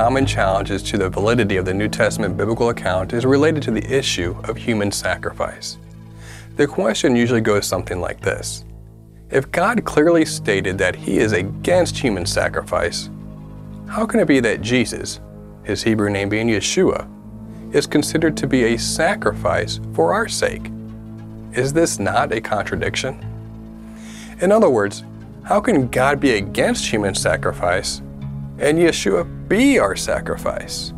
Common challenges to the validity of the New Testament biblical account is related to the issue of human sacrifice. The question usually goes something like this If God clearly stated that He is against human sacrifice, how can it be that Jesus, his Hebrew name being Yeshua, is considered to be a sacrifice for our sake? Is this not a contradiction? In other words, how can God be against human sacrifice and Yeshua be our sacrifice?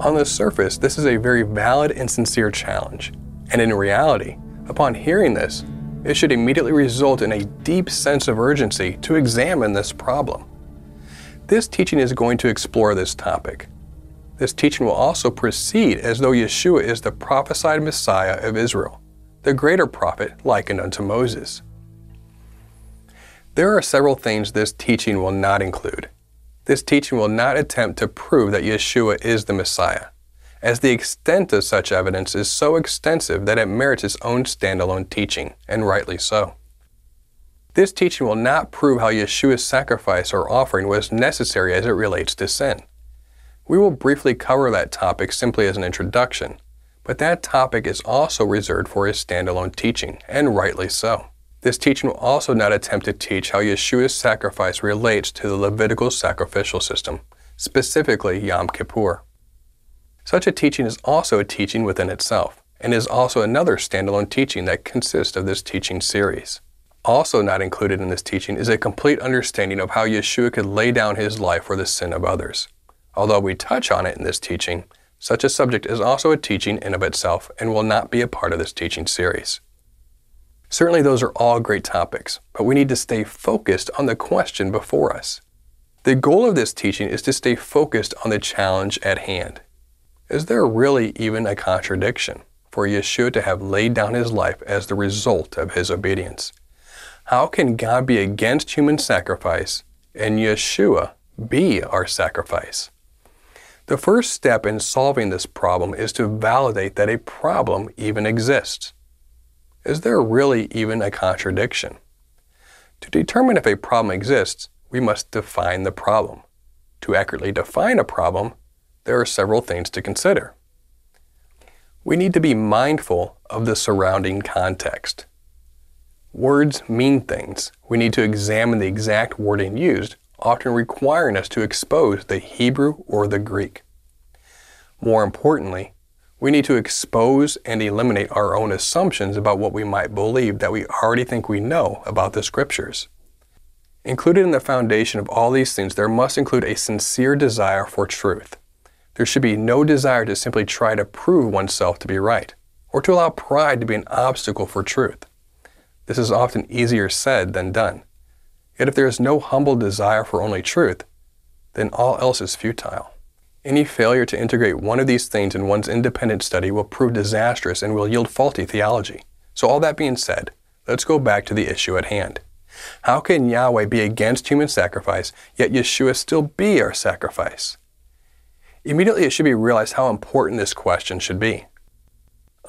On the surface, this is a very valid and sincere challenge. And in reality, upon hearing this, it should immediately result in a deep sense of urgency to examine this problem. This teaching is going to explore this topic. This teaching will also proceed as though Yeshua is the prophesied Messiah of Israel, the greater prophet likened unto Moses. There are several things this teaching will not include. This teaching will not attempt to prove that Yeshua is the Messiah, as the extent of such evidence is so extensive that it merits its own standalone teaching, and rightly so. This teaching will not prove how Yeshua's sacrifice or offering was necessary as it relates to sin. We will briefly cover that topic simply as an introduction, but that topic is also reserved for his standalone teaching, and rightly so. This teaching will also not attempt to teach how Yeshua's sacrifice relates to the Levitical sacrificial system, specifically Yom Kippur. Such a teaching is also a teaching within itself, and is also another standalone teaching that consists of this teaching series. Also, not included in this teaching is a complete understanding of how Yeshua could lay down his life for the sin of others. Although we touch on it in this teaching, such a subject is also a teaching in of itself and will not be a part of this teaching series. Certainly, those are all great topics, but we need to stay focused on the question before us. The goal of this teaching is to stay focused on the challenge at hand. Is there really even a contradiction for Yeshua to have laid down his life as the result of his obedience? How can God be against human sacrifice and Yeshua be our sacrifice? The first step in solving this problem is to validate that a problem even exists. Is there really even a contradiction? To determine if a problem exists, we must define the problem. To accurately define a problem, there are several things to consider. We need to be mindful of the surrounding context. Words mean things. We need to examine the exact wording used, often requiring us to expose the Hebrew or the Greek. More importantly, we need to expose and eliminate our own assumptions about what we might believe that we already think we know about the Scriptures. Included in the foundation of all these things, there must include a sincere desire for truth. There should be no desire to simply try to prove oneself to be right, or to allow pride to be an obstacle for truth. This is often easier said than done. Yet if there is no humble desire for only truth, then all else is futile. Any failure to integrate one of these things in one's independent study will prove disastrous and will yield faulty theology. So, all that being said, let's go back to the issue at hand. How can Yahweh be against human sacrifice, yet Yeshua still be our sacrifice? Immediately, it should be realized how important this question should be.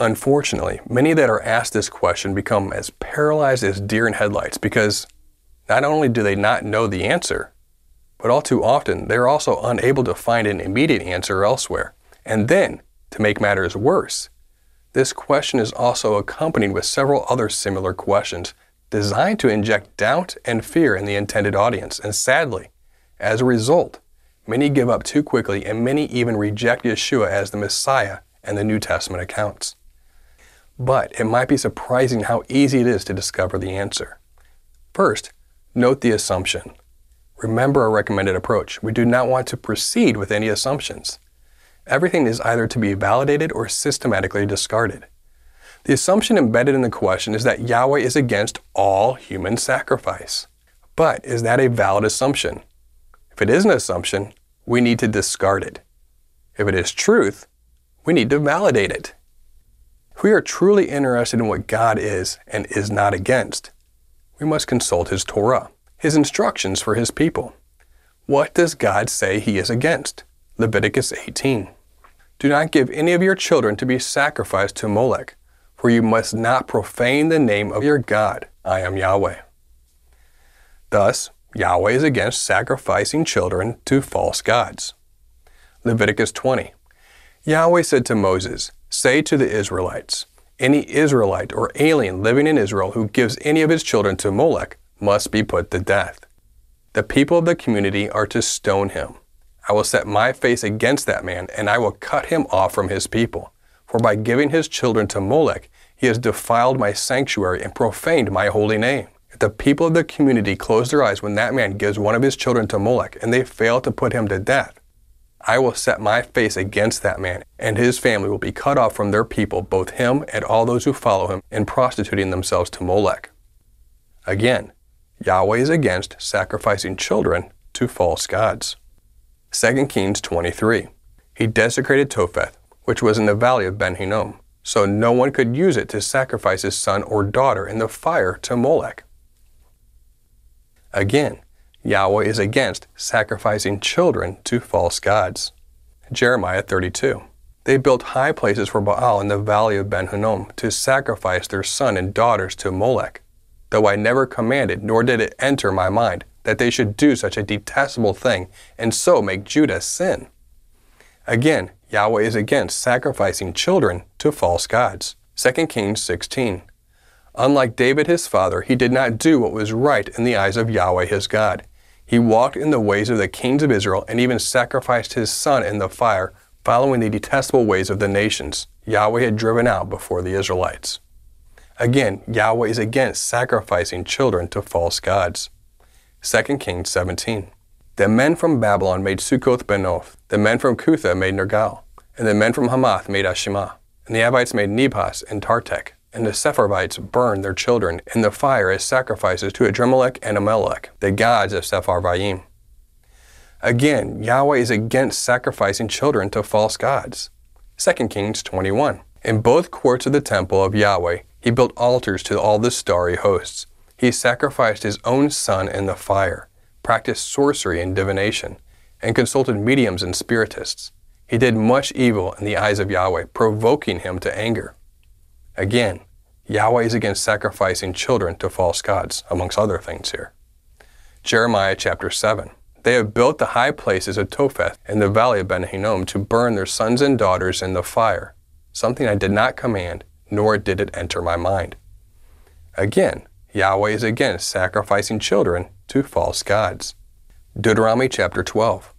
Unfortunately, many that are asked this question become as paralyzed as deer in headlights because not only do they not know the answer, but all too often they are also unable to find an immediate answer elsewhere. And then, to make matters worse, this question is also accompanied with several other similar questions designed to inject doubt and fear in the intended audience. And sadly, as a result, many give up too quickly and many even reject Yeshua as the Messiah and the New Testament accounts. But it might be surprising how easy it is to discover the answer. First, note the assumption. Remember our recommended approach. We do not want to proceed with any assumptions. everything is either to be validated or systematically discarded. The assumption embedded in the question is that Yahweh is against all human sacrifice. But is that a valid assumption? If it is an assumption, we need to discard it. If it is truth, we need to validate it. If we are truly interested in what God is and is not against, we must consult His Torah, His instructions for His people. What does God say He is against? Leviticus 18. Do not give any of your children to be sacrificed to Molech, for you must not profane the name of your God. I am Yahweh. Thus, Yahweh is against sacrificing children to false gods. Leviticus 20. Yahweh said to Moses, Say to the Israelites, Any Israelite or alien living in Israel who gives any of his children to Molech must be put to death. The people of the community are to stone him. I will set my face against that man, and I will cut him off from his people. For by giving his children to Molech, he has defiled my sanctuary and profaned my holy name. If the people of the community close their eyes when that man gives one of his children to Molech, and they fail to put him to death, I will set my face against that man, and his family will be cut off from their people, both him and all those who follow him, in prostituting themselves to Molech. Again, Yahweh is against sacrificing children to false gods. 2 Kings 23. He desecrated Topheth, which was in the valley of Ben Hinnom, so no one could use it to sacrifice his son or daughter in the fire to Molech. Again, Yahweh is against sacrificing children to false gods. Jeremiah 32. They built high places for Baal in the valley of Ben Hinnom to sacrifice their son and daughters to Molech, though I never commanded, nor did it enter my mind, that they should do such a detestable thing and so make Judah sin. Again, Yahweh is against sacrificing children to false gods. 2 Kings 16. Unlike David his father, he did not do what was right in the eyes of Yahweh his God. He walked in the ways of the kings of Israel and even sacrificed his son in the fire, following the detestable ways of the nations Yahweh had driven out before the Israelites. Again, Yahweh is against sacrificing children to false gods. 2 Kings 17. The men from Babylon made Succoth Benoth, the men from Cutha made Nergal, and the men from Hamath made Ashima, and the Avvites made Nebhaz and Tartak, and the Sepharvites burned their children in the fire as sacrifices to Adrammelech and Anammelech, the gods of Sepharvaim. Again, Yahweh is against sacrificing children to false gods. 2 Kings 21. In both courts of the temple of Yahweh, he built altars to all the starry hosts, he sacrificed his own son in the fire, practiced sorcery and divination, and consulted mediums and spiritists. He did much evil in the eyes of Yahweh, provoking him to anger. Again, Yahweh is against sacrificing children to false gods, amongst other things here. Jeremiah chapter 7. They have built the high places of Topheth in the valley of Ben Hinnom to burn their sons and daughters in the fire, something I did not command, nor did it enter my mind. Again, Yahweh is against sacrificing children to false gods. Deuteronomy chapter 12.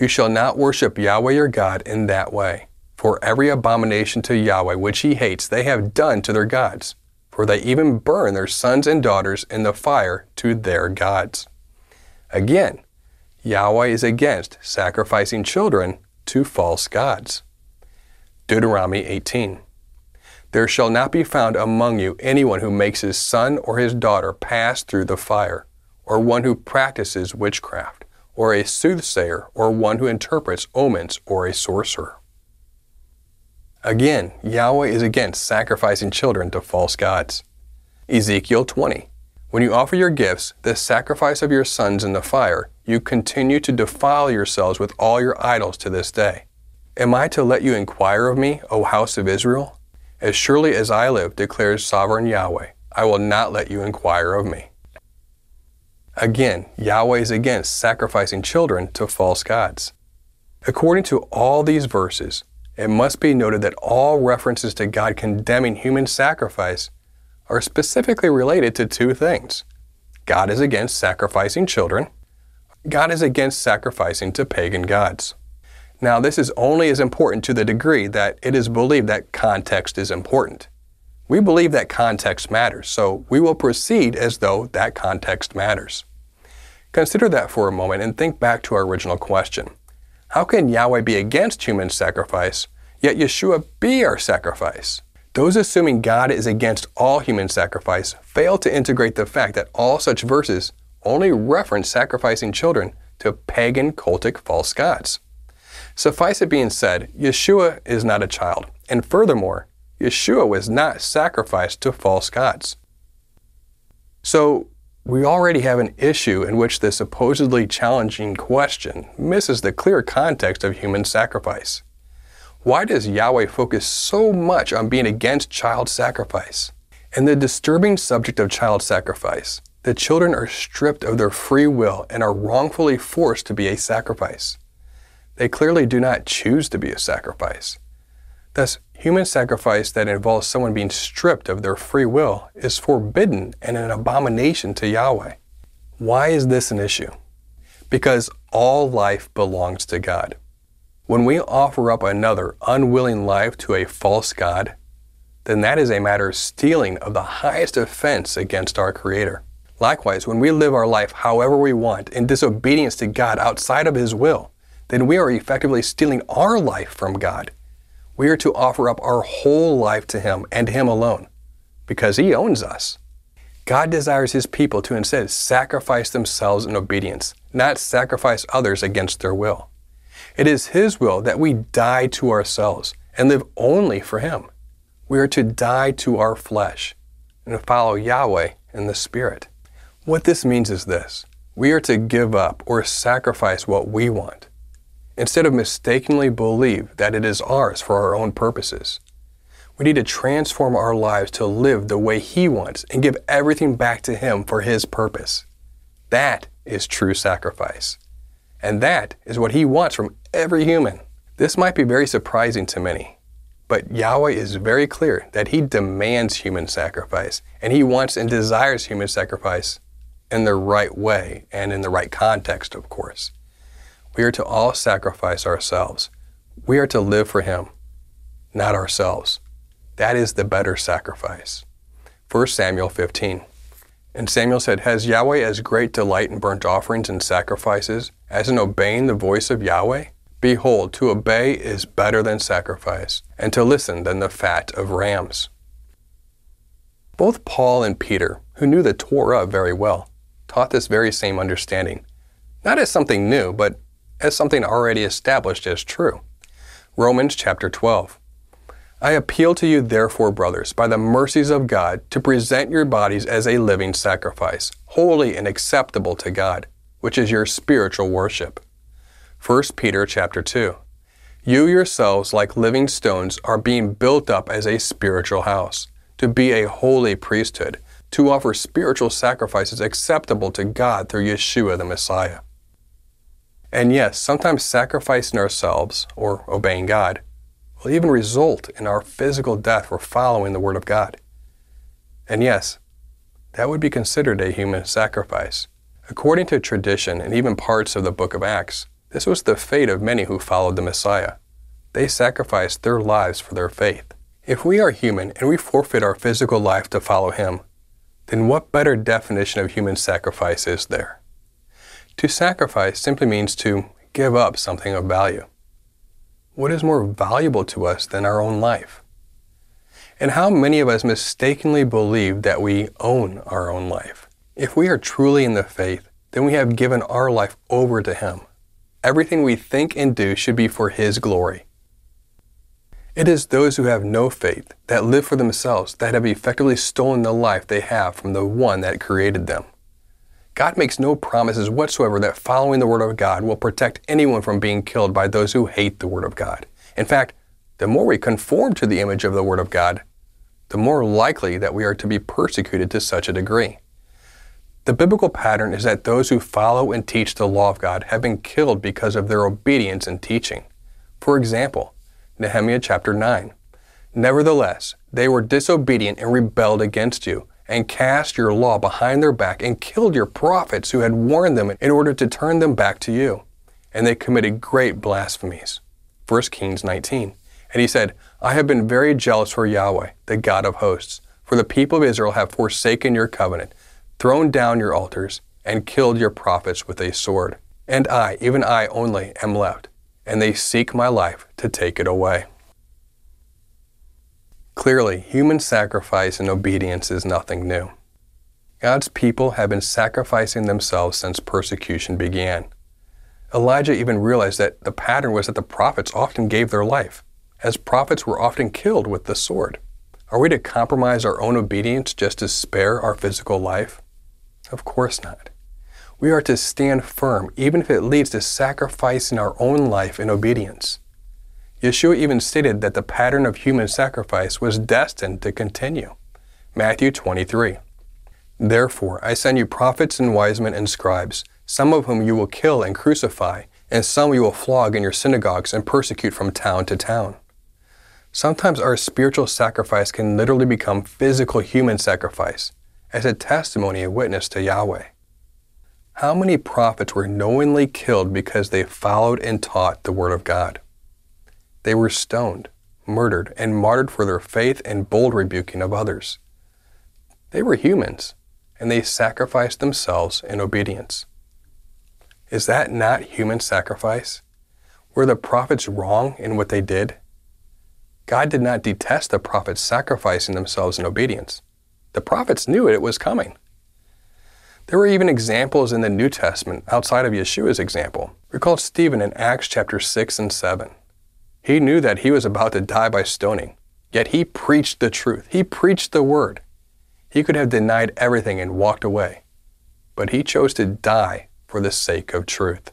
You shall not worship Yahweh your God in that way, for every abomination to Yahweh which he hates they have done to their gods, for they even burn their sons and daughters in the fire to their gods. Again, Yahweh is against sacrificing children to false gods. Deuteronomy 18. There shall not be found among you anyone who makes his son or his daughter pass through the fire, or one who practices witchcraft, or a soothsayer, or one who interprets omens, or a sorcerer. Again, Yahweh is against sacrificing children to false gods. Ezekiel 20. When you offer your gifts, the sacrifice of your sons in the fire, you continue to defile yourselves with all your idols to this day. Am I to let you inquire of me, O house of Israel? As surely as I live, declares sovereign Yahweh, I will not let you inquire of me. Again, Yahweh is against sacrificing children to false gods. According to all these verses, it must be noted that all references to God condemning human sacrifice are specifically related to two things. God is against sacrificing children. God is against sacrificing to pagan gods. Now, this is only as important to the degree that it is believed that context is important. We believe that context matters, so we will proceed as though that context matters. Consider that for a moment and think back to our original question. How can Yahweh be against human sacrifice, yet Yeshua be our sacrifice? Those assuming God is against all human sacrifice fail to integrate the fact that all such verses only reference sacrificing children to pagan cultic false gods. Suffice it being said, Yeshua is not a child, and furthermore, Yeshua was not sacrificed to false gods. So, we already have an issue in which the supposedly challenging question misses the clear context of human sacrifice. Why does Yahweh focus so much on being against child sacrifice? In the disturbing subject of child sacrifice, the children are stripped of their free will and are wrongfully forced to be a sacrifice. They clearly do not choose to be a sacrifice. Thus, human sacrifice that involves someone being stripped of their free will is forbidden and an abomination to Yahweh. Why is this an issue? Because all life belongs to God. When we offer up another unwilling life to a false God, then that is a matter of stealing of the highest offense against our Creator. Likewise, when we live our life however we want in disobedience to God outside of His will, then we are effectively stealing our life from God. We are to offer up our whole life to Him and Him alone, because He owns us. God desires His people to instead sacrifice themselves in obedience, not sacrifice others against their will. It is His will that we die to ourselves and live only for Him. We are to die to our flesh and follow Yahweh in the Spirit. What this means is this we are to give up or sacrifice what we want, instead of mistakenly believe that it is ours for our own purposes. We need to transform our lives to live the way He wants and give everything back to Him for His purpose. That is true sacrifice. And that is what He wants from every human. This might be very surprising to many, but Yahweh is very clear that He demands human sacrifice, and He wants and desires human sacrifice in the right way and in the right context, of course. We are to all sacrifice ourselves. We are to live for Him, not ourselves. That is the better sacrifice. 1 Samuel 15. And Samuel said, Has Yahweh as great delight in burnt offerings and sacrifices as in obeying the voice of Yahweh? Behold, to obey is better than sacrifice, and to listen than the fat of rams. Both Paul and Peter, who knew the Torah very well, taught this very same understanding, not as something new, but as something already established as true. Romans chapter 12. I appeal to you, therefore, brothers, by the mercies of God, to present your bodies as a living sacrifice, holy and acceptable to God, which is your spiritual worship. 1 Peter chapter 2. You yourselves, like living stones, are being built up as a spiritual house, to be a holy priesthood to offer spiritual sacrifices acceptable to God through Yeshua the Messiah. And yes, sometimes sacrificing ourselves, or obeying God, will even result in our physical death for following the Word of God. And yes, that would be considered a human sacrifice. According to tradition and even parts of the book of Acts, this was the fate of many who followed the Messiah. They sacrificed their lives for their faith. If we are human and we forfeit our physical life to follow Him, then what better definition of human sacrifice is there? To sacrifice simply means to give up something of value. What is more valuable to us than our own life? And how many of us mistakenly believe that we own our own life? If we are truly in the faith, then we have given our life over to Him. Everything we think and do should be for His glory. It is those who have no faith, that live for themselves, that have effectively stolen the life they have from the one that created them. God makes no promises whatsoever that following the Word of God will protect anyone from being killed by those who hate the Word of God. In fact, the more we conform to the image of the Word of God, the more likely that we are to be persecuted to such a degree. The biblical pattern is that those who follow and teach the law of God have been killed because of their obedience and teaching. For example, Nehemiah chapter 9. Nevertheless, they were disobedient and rebelled against you, and cast your law behind their back, and killed your prophets who had warned them in order to turn them back to you. And they committed great blasphemies. 1 Kings 19. And he said, I have been very jealous for Yahweh, the God of hosts, for the people of Israel have forsaken your covenant, thrown down your altars, and killed your prophets with a sword. And I, even I only, am left and they seek my life to take it away. Clearly, human sacrifice and obedience is nothing new. God's people have been sacrificing themselves since persecution began. Elijah even realized that the pattern was that the prophets often gave their life, as prophets were often killed with the sword. Are we to compromise our own obedience just to spare our physical life? Of course not. We are to stand firm, even if it leads to sacrificing our own life in obedience. Yeshua even stated that the pattern of human sacrifice was destined to continue. Matthew 23. Therefore, I send you prophets and wise men and scribes, some of whom you will kill and crucify, and some you will flog in your synagogues and persecute from town to town. Sometimes our spiritual sacrifice can literally become physical human sacrifice as a testimony and witness to Yahweh. How many prophets were knowingly killed because they followed and taught the Word of God? They were stoned, murdered, and martyred for their faith and bold rebuking of others. They were humans, and they sacrificed themselves in obedience. Is that not human sacrifice? Were the prophets wrong in what they did? God did not detest the prophets sacrificing themselves in obedience. The prophets knew it, was coming. There were even examples in the New Testament outside of Yeshua's example. Recall Stephen in Acts chapter 6 and 7. He knew that he was about to die by stoning, yet he preached the truth. He preached the word. He could have denied everything and walked away, but he chose to die for the sake of truth.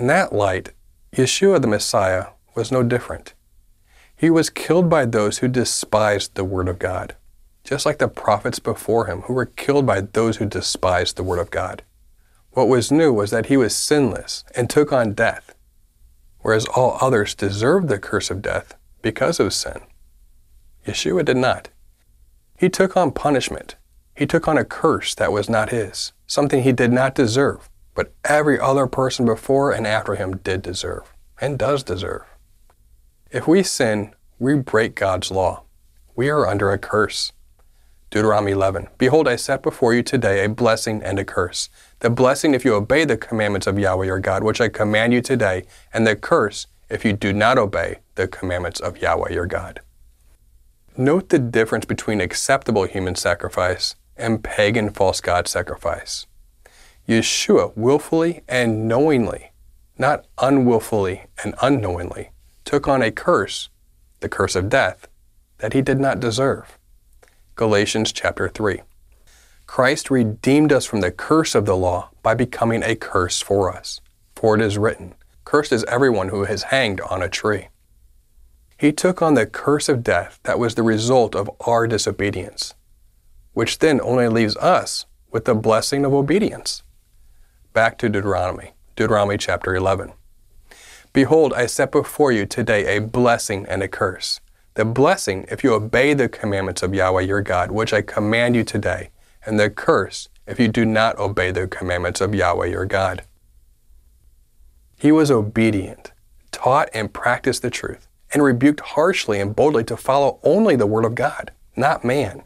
In that light, Yeshua the Messiah was no different. He was killed by those who despised the Word of God, just like the prophets before him who were killed by those who despised the Word of God. What was new was that he was sinless and took on death, whereas all others deserved the curse of death because of sin. Yeshua did not. He took on punishment. He took on a curse that was not his, something he did not deserve, but every other person before and after him did deserve, and does deserve. If we sin, we break God's law. We are under a curse. Deuteronomy 11 Behold, I set before you today a blessing and a curse. The blessing if you obey the commandments of Yahweh your God, which I command you today, and the curse if you do not obey the commandments of Yahweh your God. Note the difference between acceptable human sacrifice and pagan false god sacrifice. Yeshua willfully and knowingly, not unwillfully and unknowingly, took on a curse, the curse of death, that he did not deserve. Galatians chapter 3. Christ redeemed us from the curse of the law by becoming a curse for us. For it is written, Cursed is everyone who is hanged on a tree. He took on the curse of death that was the result of our disobedience, which then only leaves us with the blessing of obedience. Back to Deuteronomy, Deuteronomy chapter 11. Behold, I set before you today a blessing and a curse. The blessing if you obey the commandments of Yahweh your God, which I command you today, and the curse if you do not obey the commandments of Yahweh your God. He was obedient, taught and practiced the truth, and rebuked harshly and boldly to follow only the word of God, not man.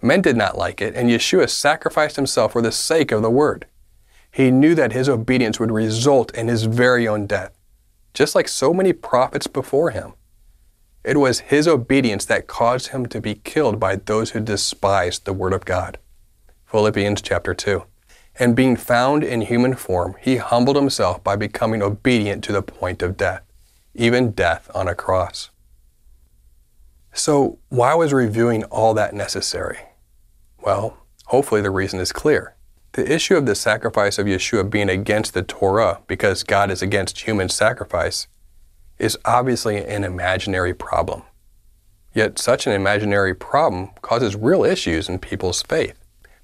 Men did not like it, and Yeshua sacrificed himself for the sake of the word. He knew that his obedience would result in his very own death just like so many prophets before him. It was his obedience that caused him to be killed by those who despised the word of God. Philippians chapter 2. And being found in human form, he humbled himself by becoming obedient to the point of death, even death on a cross. So, why was reviewing all that necessary? Well, hopefully the reason is clear. The issue of the sacrifice of Yeshua being against the Torah because God is against human sacrifice is obviously an imaginary problem. Yet such an imaginary problem causes real issues in people's faith.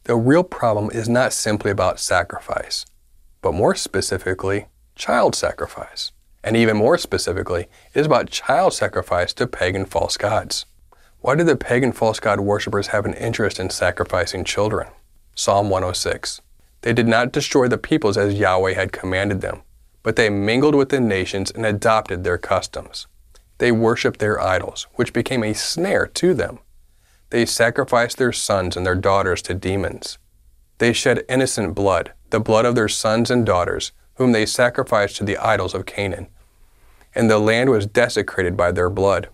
The real problem is not simply about sacrifice, but more specifically, child sacrifice. And even more specifically, it is about child sacrifice to pagan false gods. Why do the pagan false god worshippers have an interest in sacrificing children? Psalm 106. They did not destroy the peoples as Yahweh had commanded them, but they mingled with the nations and adopted their customs. They worshiped their idols, which became a snare to them. They sacrificed their sons and their daughters to demons. They shed innocent blood, the blood of their sons and daughters, whom they sacrificed to the idols of Canaan. And the land was desecrated by their blood.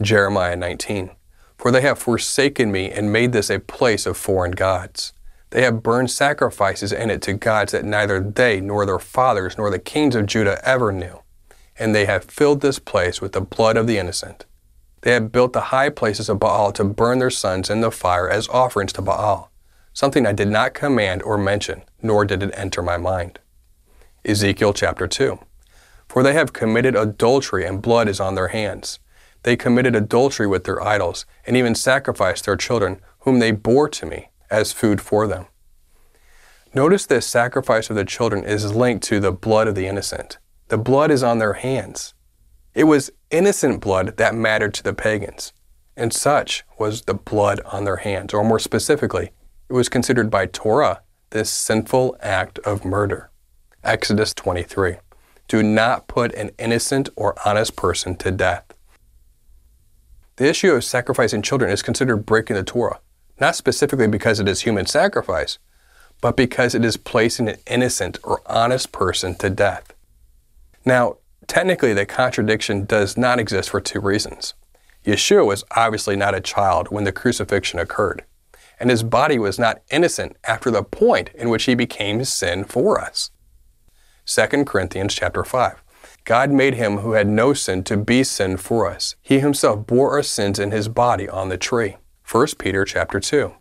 Jeremiah 19. For they have forsaken me and made this a place of foreign gods. They have burned sacrifices in it to gods that neither they nor their fathers nor the kings of Judah ever knew. And they have filled this place with the blood of the innocent. They have built the high places of Baal to burn their sons in the fire as offerings to Baal, something I did not command or mention, nor did it enter my mind. Ezekiel chapter 2. For they have committed adultery, and blood is on their hands. They committed adultery with their idols, and even sacrificed their children, whom they bore to me, as food for them. Notice this sacrifice of the children is linked to the blood of the innocent. The blood is on their hands. It was innocent blood that mattered to the pagans, and such was the blood on their hands, or more specifically, it was considered by Torah this sinful act of murder. Exodus 23. Do not put an innocent or honest person to death. The issue of sacrificing children is considered breaking the Torah, not specifically because it is human sacrifice, but because it is placing an innocent or honest person to death. Now, Technically, the contradiction does not exist for two reasons. Yeshua was obviously not a child when the crucifixion occurred, and his body was not innocent after the point in which he became sin for us. 2 Corinthians chapter 5. God made him who had no sin to be sin for us. He himself bore our sins in his body on the tree. 1 Peter chapter 2.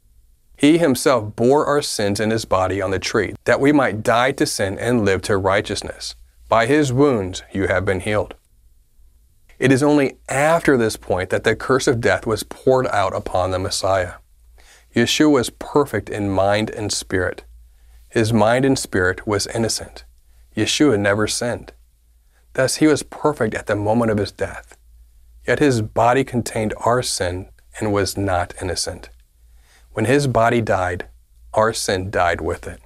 He himself bore our sins in his body on the tree, that we might die to sin and live to righteousness. By his wounds you have been healed. It is only after this point that the curse of death was poured out upon the Messiah. Yeshua was perfect in mind and spirit. His mind and spirit was innocent. Yeshua never sinned. Thus, he was perfect at the moment of his death. Yet his body contained our sin and was not innocent. When his body died, our sin died with it.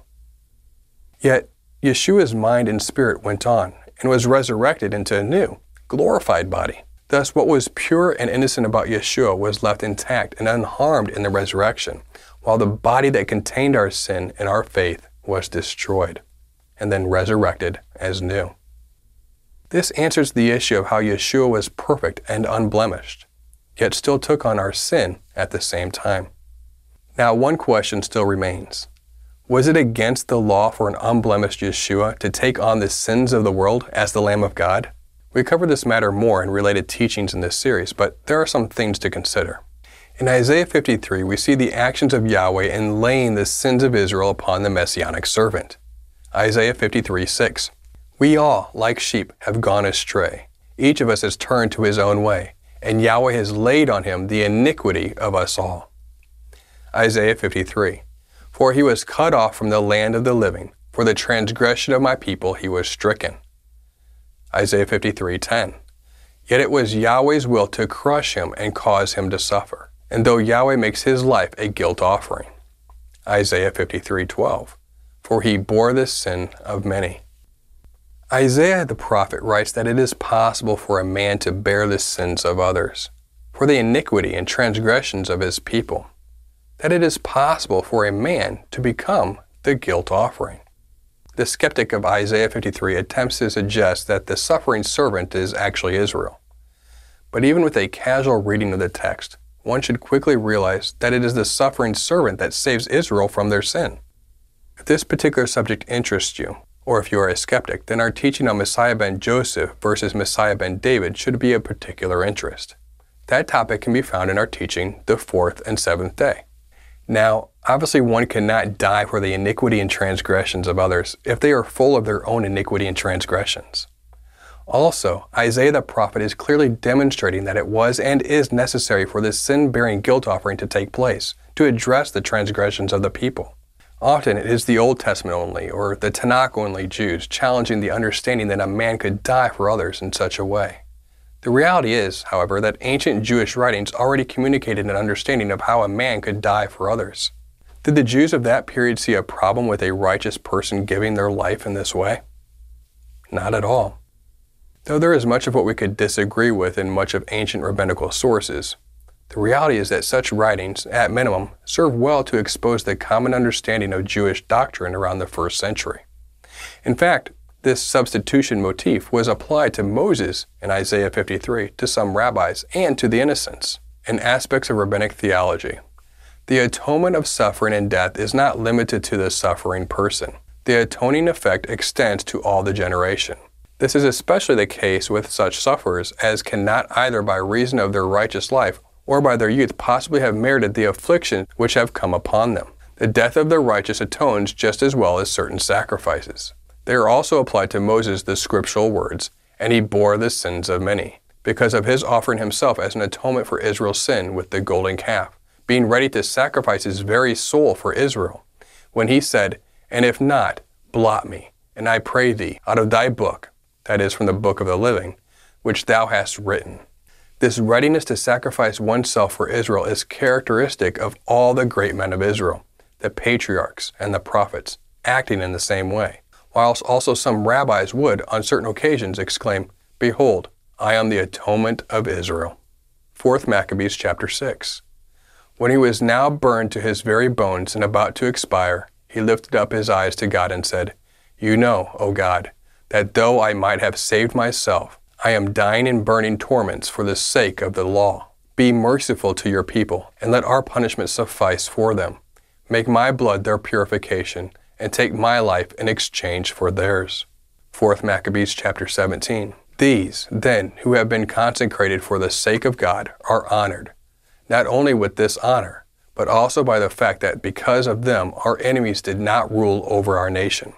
Yet Yeshua's mind and spirit went on and was resurrected into a new, glorified body. Thus, what was pure and innocent about Yeshua was left intact and unharmed in the resurrection, while the body that contained our sin and our faith was destroyed and then resurrected as new. This answers the issue of how Yeshua was perfect and unblemished, yet still took on our sin at the same time. Now, one question still remains was it against the law for an unblemished Yeshua to take on the sins of the world as the Lamb of God? We cover this matter more in related teachings in this series, but there are some things to consider. In Isaiah 53, we see the actions of Yahweh in laying the sins of Israel upon the messianic servant. Isaiah 53 6. We all, like sheep, have gone astray. Each of us has turned to his own way, and Yahweh has laid on him the iniquity of us all. Isaiah 53. For he was cut off from the land of the living. For the transgression of my people he was stricken. Isaiah 53:10. Yet it was Yahweh's will to crush him and cause him to suffer. And though Yahweh makes his life a guilt offering. Isaiah 53:12. For he bore the sin of many. Isaiah the prophet writes that it is possible for a man to bear the sins of others, for the iniquity and transgressions of his people that it is possible for a man to become the guilt offering. The skeptic of Isaiah 53 attempts to suggest that the suffering servant is actually Israel. But even with a casual reading of the text, one should quickly realize that it is the suffering servant that saves Israel from their sin. If this particular subject interests you, or if you are a skeptic, then our teaching on Messiah ben Joseph versus Messiah ben David should be of particular interest. That topic can be found in our teaching, The Fourth and Seventh Day. Now, obviously, one cannot die for the iniquity and transgressions of others if they are full of their own iniquity and transgressions. Also, Isaiah the prophet is clearly demonstrating that it was and is necessary for this sin bearing guilt offering to take place to address the transgressions of the people. Often it is the Old Testament only or the Tanakh only Jews challenging the understanding that a man could die for others in such a way. The reality is, however, that ancient Jewish writings already communicated an understanding of how a man could die for others. Did the Jews of that period see a problem with a righteous person giving their life in this way? Not at all. Though there is much of what we could disagree with in much of ancient rabbinical sources, the reality is that such writings, at minimum, serve well to expose the common understanding of Jewish doctrine around the first century. In fact, This substitution motif was applied to Moses in Isaiah 53, to some rabbis, and to the innocents in aspects of rabbinic theology. The atonement of suffering and death is not limited to the suffering person. The atoning effect extends to all the generation. This is especially the case with such sufferers as cannot either by reason of their righteous life or by their youth possibly have merited the affliction which have come upon them. The death of the righteous atones just as well as certain sacrifices. They are also applied to Moses the scriptural words, and he bore the sins of many, because of his offering himself as an atonement for Israel's sin with the golden calf, being ready to sacrifice his very soul for Israel, when he said, And if not, blot me, and I pray thee, out of thy book, that is, from the book of the living, which thou hast written. This readiness to sacrifice oneself for Israel is characteristic of all the great men of Israel, the patriarchs and the prophets, acting in the same way whilst also some rabbis would, on certain occasions, exclaim, Behold, I am the atonement of Israel. 4th Maccabees chapter 6. When he was now burned to his very bones and about to expire, he lifted up his eyes to God and said, You know, O God, that though I might have saved myself, I am dying in burning torments for the sake of the law. Be merciful to your people, and let our punishment suffice for them. Make my blood their purification, and take my life in exchange for theirs. 4th Maccabees chapter 17. These, then, who have been consecrated for the sake of God, are honored, not only with this honor, but also by the fact that because of them our enemies did not rule over our nation.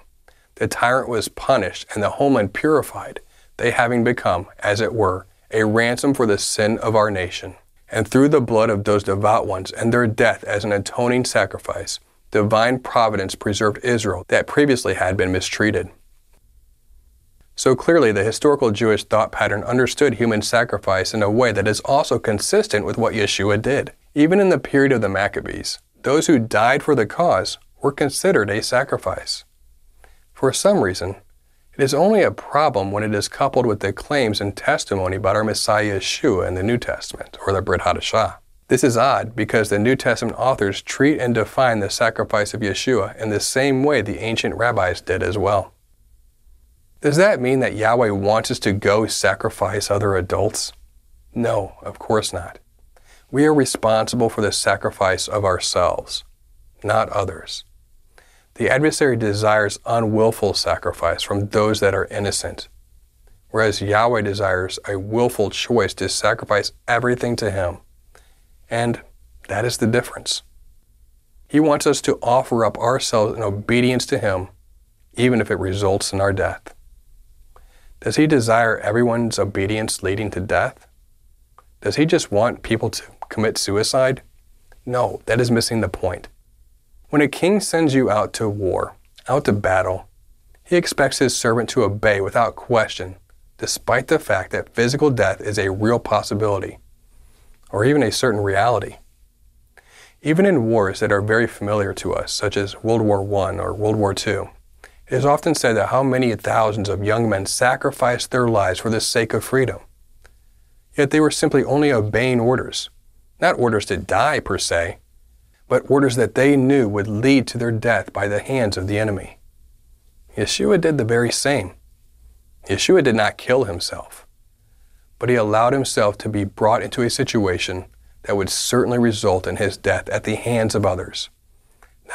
The tyrant was punished and the homeland purified, they having become, as it were, a ransom for the sin of our nation. And through the blood of those devout ones and their death as an atoning sacrifice, divine providence preserved Israel that previously had been mistreated. So clearly, the historical Jewish thought pattern understood human sacrifice in a way that is also consistent with what Yeshua did. Even in the period of the Maccabees, those who died for the cause were considered a sacrifice. For some reason, it is only a problem when it is coupled with the claims and testimony about our Messiah Yeshua in the New Testament, or the Brit Hadashah. This is odd because the New Testament authors treat and define the sacrifice of Yeshua in the same way the ancient rabbis did as well. Does that mean that Yahweh wants us to go sacrifice other adults? No, of course not. We are responsible for the sacrifice of ourselves, not others. The adversary desires unwillful sacrifice from those that are innocent, whereas Yahweh desires a willful choice to sacrifice everything to Him and that is the difference. He wants us to offer up ourselves in obedience to Him, even if it results in our death. Does He desire everyone's obedience leading to death? Does He just want people to commit suicide? No, that is missing the point. When a king sends you out to war, out to battle, he expects his servant to obey without question, despite the fact that physical death is a real possibility or even a certain reality. Even in wars that are very familiar to us, such as World War I or World War II, it is often said that how many thousands of young men sacrificed their lives for the sake of freedom. Yet they were simply only obeying orders, not orders to die per se, but orders that they knew would lead to their death by the hands of the enemy. Yeshua did the very same. Yeshua did not kill himself but he allowed himself to be brought into a situation that would certainly result in his death at the hands of others,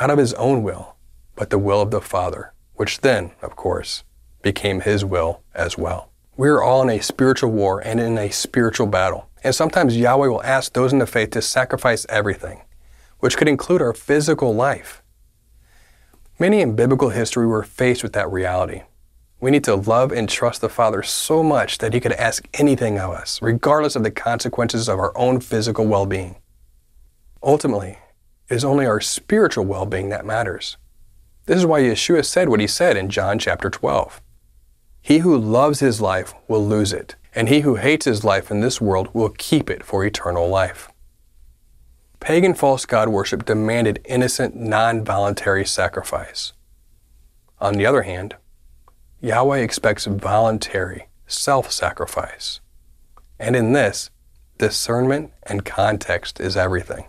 not of his own will, but the will of the Father, which then, of course, became his will as well. We are all in a spiritual war and in a spiritual battle. And sometimes Yahweh will ask those in the faith to sacrifice everything, which could include our physical life. Many in biblical history were faced with that reality. We need to love and trust the Father so much that He could ask anything of us, regardless of the consequences of our own physical well being. Ultimately, it is only our spiritual well being that matters. This is why Yeshua said what He said in John chapter 12 He who loves his life will lose it, and he who hates his life in this world will keep it for eternal life. Pagan false god worship demanded innocent, non voluntary sacrifice. On the other hand, Yahweh expects voluntary self sacrifice. And in this, discernment and context is everything.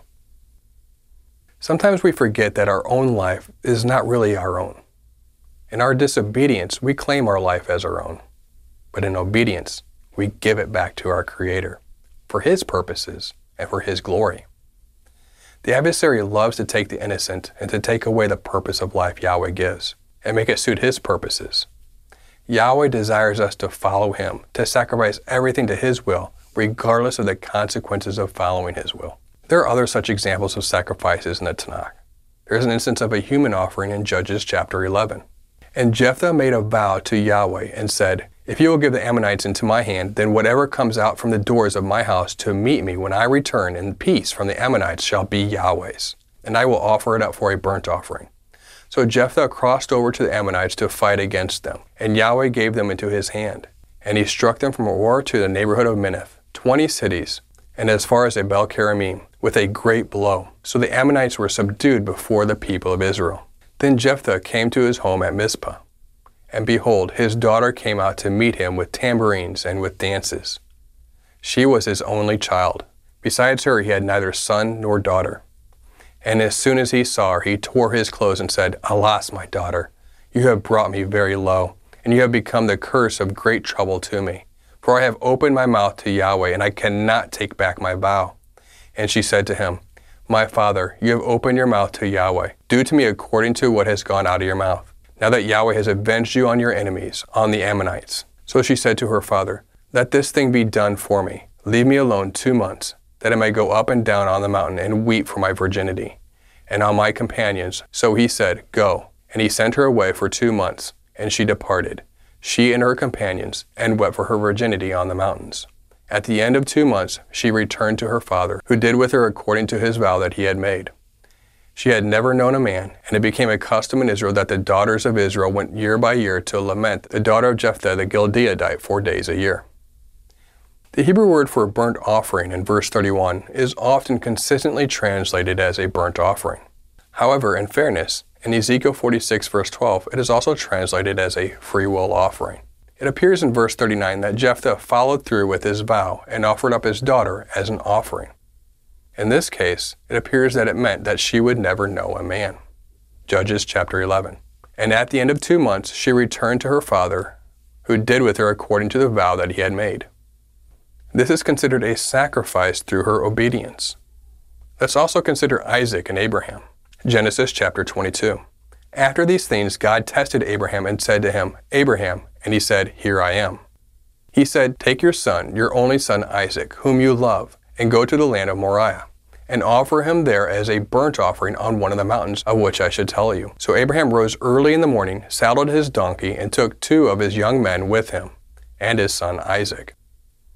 Sometimes we forget that our own life is not really our own. In our disobedience, we claim our life as our own. But in obedience, we give it back to our Creator for His purposes and for His glory. The adversary loves to take the innocent and to take away the purpose of life Yahweh gives and make it suit His purposes. Yahweh desires us to follow Him, to sacrifice everything to His will, regardless of the consequences of following His will. There are other such examples of sacrifices in the Tanakh. There is an instance of a human offering in Judges chapter 11. And Jephthah made a vow to Yahweh and said, If you will give the Ammonites into my hand, then whatever comes out from the doors of my house to meet me when I return in peace from the Ammonites shall be Yahweh's, and I will offer it up for a burnt offering. So Jephthah crossed over to the Ammonites to fight against them, and Yahweh gave them into his hand. And he struck them from Aroer to the neighborhood of Minnith, twenty cities, and as far as Abel Keramim, with a great blow. So the Ammonites were subdued before the people of Israel. Then Jephthah came to his home at Mizpah. And behold, his daughter came out to meet him with tambourines and with dances. She was his only child. Besides her, he had neither son nor daughter. And as soon as he saw her, he tore his clothes and said, Alas, my daughter, you have brought me very low, and you have become the curse of great trouble to me. For I have opened my mouth to Yahweh, and I cannot take back my vow. And she said to him, My father, you have opened your mouth to Yahweh. Do to me according to what has gone out of your mouth. Now that Yahweh has avenged you on your enemies, on the Ammonites. So she said to her father, Let this thing be done for me. Leave me alone two months, that I may go up and down on the mountain and weep for my virginity, and on my companions. So he said, Go. And he sent her away for two months, and she departed, she and her companions, and wept for her virginity on the mountains. At the end of two months, she returned to her father, who did with her according to his vow that he had made. She had never known a man, and it became a custom in Israel that the daughters of Israel went year by year to lament the daughter of Jephthah the Gileadite four days a year. The Hebrew word for a burnt offering in verse 31 is often consistently translated as a burnt offering. However, in fairness, in Ezekiel 46 verse 12, it is also translated as a freewill offering. It appears in verse 39 that Jephthah followed through with his vow and offered up his daughter as an offering. In this case, it appears that it meant that she would never know a man. Judges chapter 11. And at the end of two months, she returned to her father, who did with her according to the vow that he had made. This is considered a sacrifice through her obedience. Let's also consider Isaac and Abraham. Genesis chapter 22. After these things, God tested Abraham and said to him, Abraham, and he said, Here I am. He said, Take your son, your only son Isaac, whom you love, and go to the land of Moriah, and offer him there as a burnt offering on one of the mountains of which I should tell you. So Abraham rose early in the morning, saddled his donkey, and took two of his young men with him, and his son Isaac.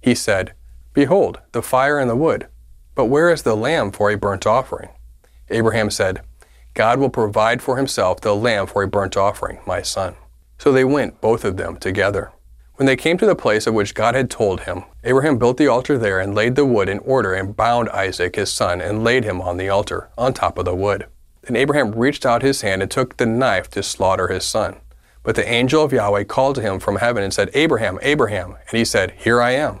He said, Behold, the fire and the wood. But where is the lamb for a burnt offering? Abraham said, God will provide for himself the lamb for a burnt offering, my son. So they went, both of them, together. When they came to the place of which God had told him, Abraham built the altar there and laid the wood in order and bound Isaac his son and laid him on the altar, on top of the wood. Then Abraham reached out his hand and took the knife to slaughter his son. But the angel of Yahweh called to him from heaven and said, Abraham, Abraham. And he said, Here I am.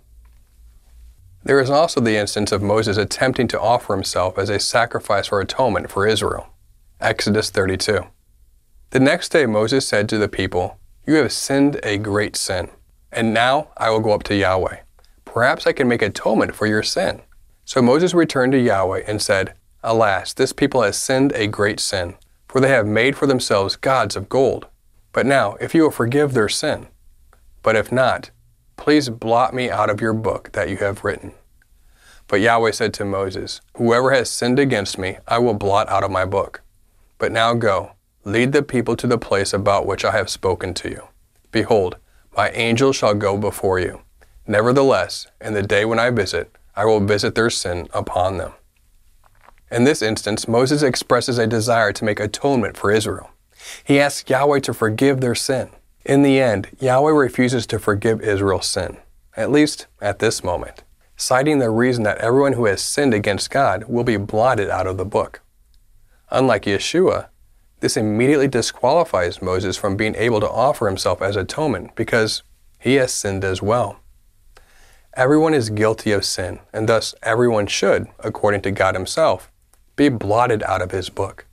There is also the instance of Moses attempting to offer himself as a sacrifice for atonement for Israel. Exodus 32. The next day Moses said to the people, You have sinned a great sin, and now I will go up to Yahweh. Perhaps I can make atonement for your sin. So Moses returned to Yahweh and said, Alas, this people has sinned a great sin, for they have made for themselves gods of gold. But now, if you will forgive their sin, but if not, please blot me out of your book that you have written. But Yahweh said to Moses, Whoever has sinned against me, I will blot out of my book. But now go, lead the people to the place about which I have spoken to you. Behold, my angel shall go before you. Nevertheless, in the day when I visit, I will visit their sin upon them. In this instance, Moses expresses a desire to make atonement for Israel. He asks Yahweh to forgive their sin. In the end, Yahweh refuses to forgive Israel's sin, at least at this moment, citing the reason that everyone who has sinned against God will be blotted out of the book. Unlike Yeshua, this immediately disqualifies Moses from being able to offer himself as atonement because he has sinned as well. Everyone is guilty of sin, and thus everyone should, according to God Himself, be blotted out of His book.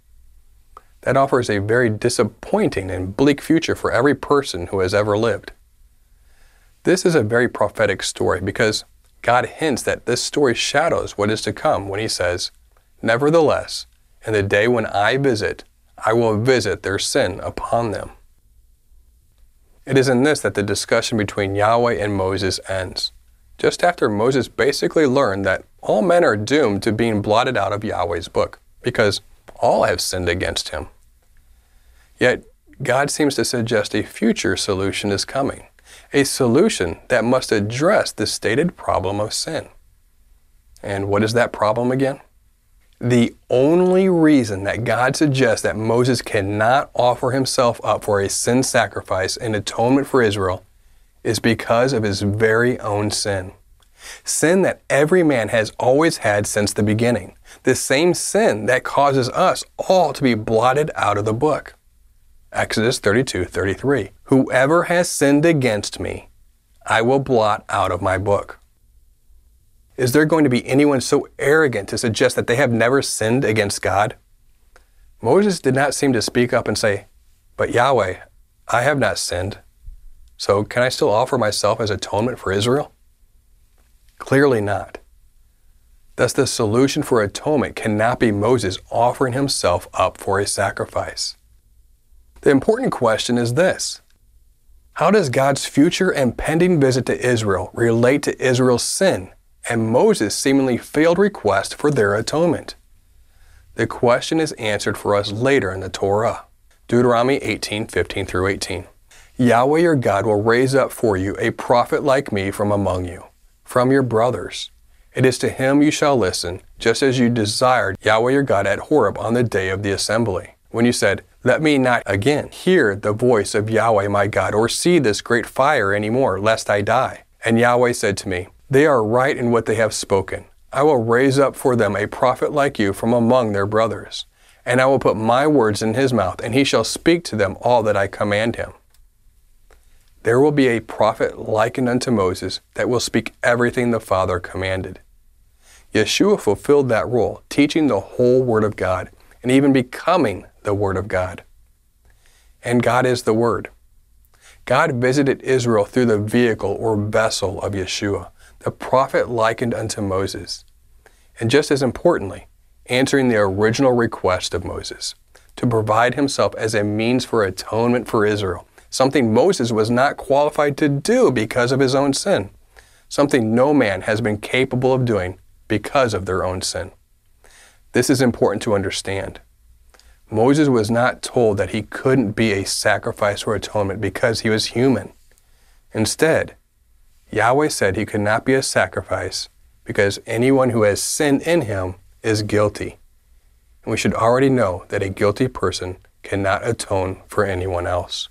That offers a very disappointing and bleak future for every person who has ever lived. This is a very prophetic story because God hints that this story shadows what is to come when He says, Nevertheless, in the day when I visit, I will visit their sin upon them. It is in this that the discussion between Yahweh and Moses ends just after Moses basically learned that all men are doomed to being blotted out of Yahweh's book, because all have sinned against him. Yet, God seems to suggest a future solution is coming, a solution that must address the stated problem of sin. And what is that problem again? The only reason that God suggests that Moses cannot offer himself up for a sin sacrifice in atonement for Israel is because of his very own sin. Sin that every man has always had since the beginning. The same sin that causes us all to be blotted out of the book. Exodus 32 33. Whoever has sinned against me, I will blot out of my book. Is there going to be anyone so arrogant to suggest that they have never sinned against God? Moses did not seem to speak up and say, But Yahweh, I have not sinned. So can I still offer myself as atonement for Israel? Clearly not. Thus, the solution for atonement cannot be Moses offering himself up for a sacrifice. The important question is this How does God's future and pending visit to Israel relate to Israel's sin and Moses' seemingly failed request for their atonement? The question is answered for us later in the Torah. Deuteronomy 18 15 through 18. Yahweh your God will raise up for you a prophet like me from among you, from your brothers. It is to him you shall listen, just as you desired Yahweh your God at Horeb on the day of the assembly, when you said, Let me not again hear the voice of Yahweh my God, or see this great fire any more, lest I die. And Yahweh said to me, They are right in what they have spoken. I will raise up for them a prophet like you from among their brothers. And I will put my words in his mouth, and he shall speak to them all that I command him. There will be a prophet likened unto Moses that will speak everything the Father commanded. Yeshua fulfilled that role, teaching the whole Word of God and even becoming the Word of God. And God is the Word. God visited Israel through the vehicle or vessel of Yeshua, the prophet likened unto Moses. And just as importantly, answering the original request of Moses to provide himself as a means for atonement for Israel something Moses was not qualified to do because of his own sin, something no man has been capable of doing because of their own sin. This is important to understand. Moses was not told that he couldn't be a sacrifice or atonement because he was human. Instead, Yahweh said he could not be a sacrifice because anyone who has sin in him is guilty. And we should already know that a guilty person cannot atone for anyone else.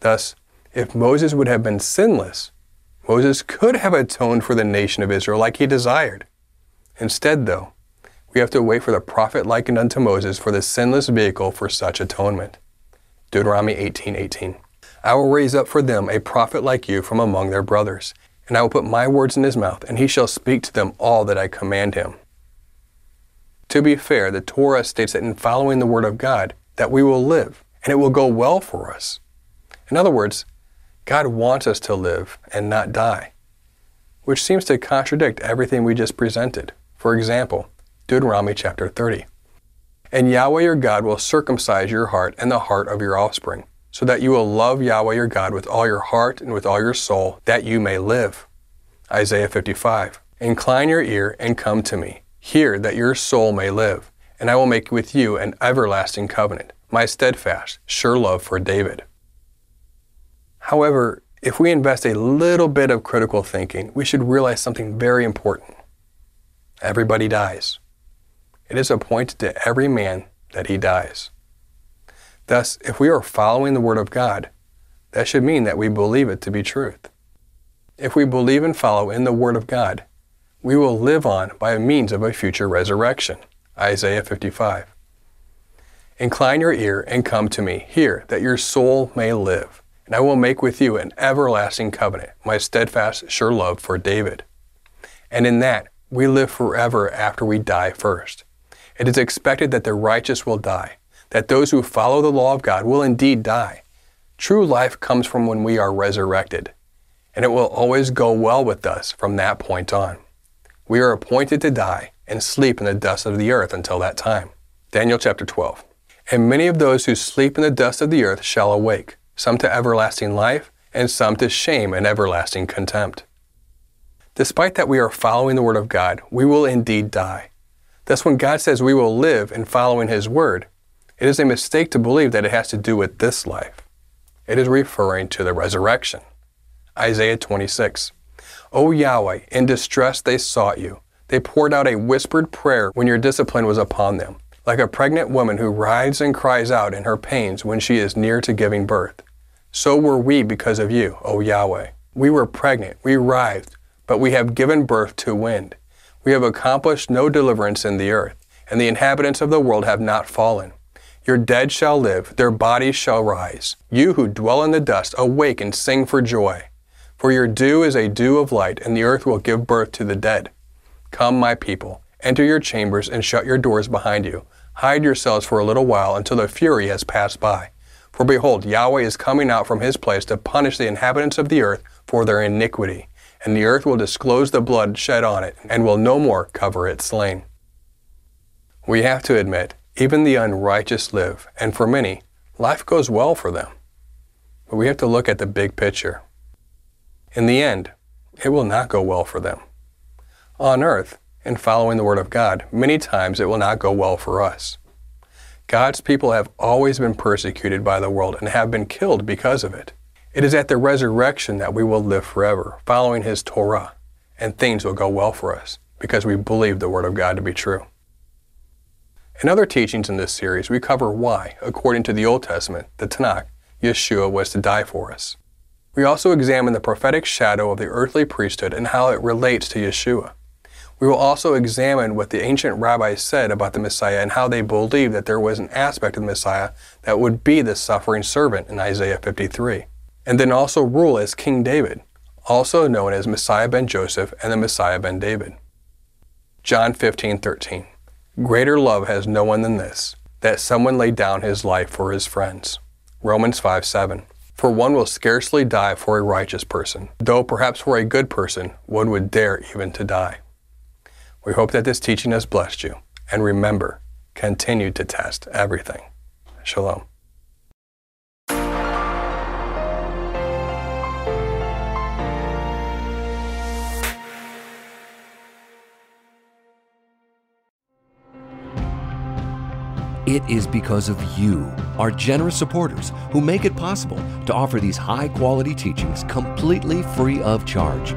Thus, if Moses would have been sinless, Moses could have atoned for the nation of Israel like he desired. Instead, though, we have to wait for the prophet likened unto Moses for the sinless vehicle for such atonement. Deuteronomy 18:18. 18. I will raise up for them a prophet like you from among their brothers, and I will put my words in his mouth, and he shall speak to them all that I command him. To be fair, the Torah states that in following the word of God, that we will live, and it will go well for us. In other words, God wants us to live and not die, which seems to contradict everything we just presented. For example, Deuteronomy chapter 30. And Yahweh your God will circumcise your heart and the heart of your offspring, so that you will love Yahweh your God with all your heart and with all your soul, that you may live. Isaiah 55. Incline your ear and come to me. Hear that your soul may live, and I will make with you an everlasting covenant, my steadfast, sure love for David. However, if we invest a little bit of critical thinking, we should realize something very important. Everybody dies. It is appointed to every man that he dies. Thus, if we are following the Word of God, that should mean that we believe it to be truth. If we believe and follow in the Word of God, we will live on by means of a future resurrection. Isaiah 55. Incline your ear and come to me, hear that your soul may live, and I will make with you an everlasting covenant, my steadfast, sure love for David. And in that, we live forever after we die first. It is expected that the righteous will die, that those who follow the law of God will indeed die. True life comes from when we are resurrected, and it will always go well with us from that point on. We are appointed to die and sleep in the dust of the earth until that time. Daniel chapter 12. And many of those who sleep in the dust of the earth shall awake, some to everlasting life, and some to shame and everlasting contempt. Despite that we are following the Word of God, we will indeed die. Thus, when God says we will live in following His Word, it is a mistake to believe that it has to do with this life. It is referring to the resurrection. Isaiah 26. O Yahweh, in distress they sought you. They poured out a whispered prayer when your discipline was upon them, like a pregnant woman who writhes and cries out in her pains when she is near to giving birth. So were we because of you, O Yahweh. We were pregnant, we writhed, but we have given birth to wind. We have accomplished no deliverance in the earth, and the inhabitants of the world have not fallen. Your dead shall live, their bodies shall rise. You who dwell in the dust, awake and sing for joy. For your dew is a dew of light, and the earth will give birth to the dead. Come, my people, enter your chambers and shut your doors behind you. Hide yourselves for a little while until the fury has passed by. For behold, Yahweh is coming out from his place to punish the inhabitants of the earth for their iniquity and the earth will disclose the blood shed on it, and will no more cover its slain. We have to admit, even the unrighteous live, and for many, life goes well for them. But we have to look at the big picture. In the end, it will not go well for them. On earth, in following the Word of God, many times it will not go well for us. God's people have always been persecuted by the world and have been killed because of it. It is at the resurrection that we will live forever, following His Torah, and things will go well for us because we believe the Word of God to be true. In other teachings in this series, we cover why, according to the Old Testament, the Tanakh, Yeshua was to die for us. We also examine the prophetic shadow of the earthly priesthood and how it relates to Yeshua. We will also examine what the ancient rabbis said about the Messiah and how they believed that there was an aspect of the Messiah that would be the suffering servant in Isaiah 53 and then also rule as King David, also known as Messiah ben Joseph and the Messiah ben David. John 15:13. Greater love has no one than this, that someone lay down his life for his friends. Romans 5:7. For one will scarcely die for a righteous person, though perhaps for a good person one would dare even to die. We hope that this teaching has blessed you, and remember, continue to test everything. Shalom. It is because of you, our generous supporters, who make it possible to offer these high quality teachings completely free of charge.